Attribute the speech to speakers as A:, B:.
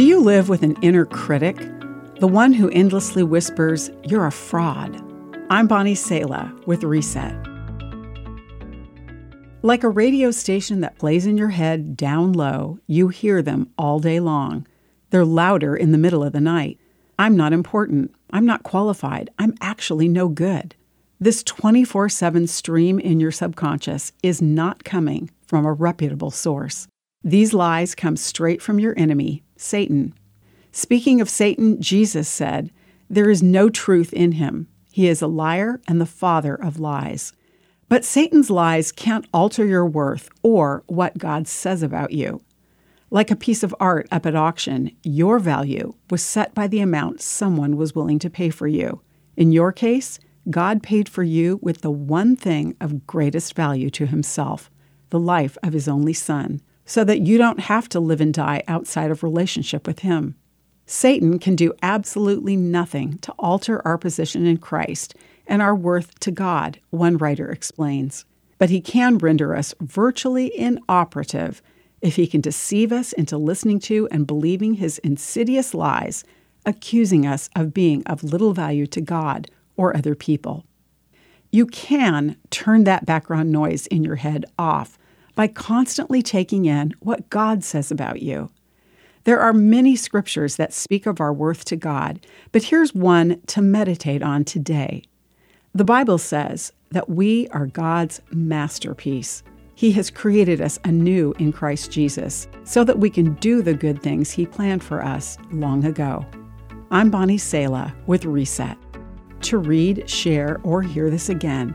A: Do you live with an inner critic? The one who endlessly whispers, You're a fraud. I'm Bonnie Sala with Reset. Like a radio station that plays in your head down low, you hear them all day long. They're louder in the middle of the night. I'm not important. I'm not qualified. I'm actually no good. This 24 7 stream in your subconscious is not coming from a reputable source. These lies come straight from your enemy, Satan. Speaking of Satan, Jesus said, There is no truth in him. He is a liar and the father of lies. But Satan's lies can't alter your worth or what God says about you. Like a piece of art up at auction, your value was set by the amount someone was willing to pay for you. In your case, God paid for you with the one thing of greatest value to himself the life of his only son so that you don't have to live and die outside of relationship with Him. Satan can do absolutely nothing to alter our position in Christ and our worth to God, one writer explains. But he can render us virtually inoperative if he can deceive us into listening to and believing his insidious lies, accusing us of being of little value to God or other people. You can turn that background noise in your head off by constantly taking in what God says about you. There are many scriptures that speak of our worth to God, but here's one to meditate on today. The Bible says that we are God's masterpiece. He has created us anew in Christ Jesus so that we can do the good things He planned for us long ago. I'm Bonnie Sala with Reset. To read, share, or hear this again,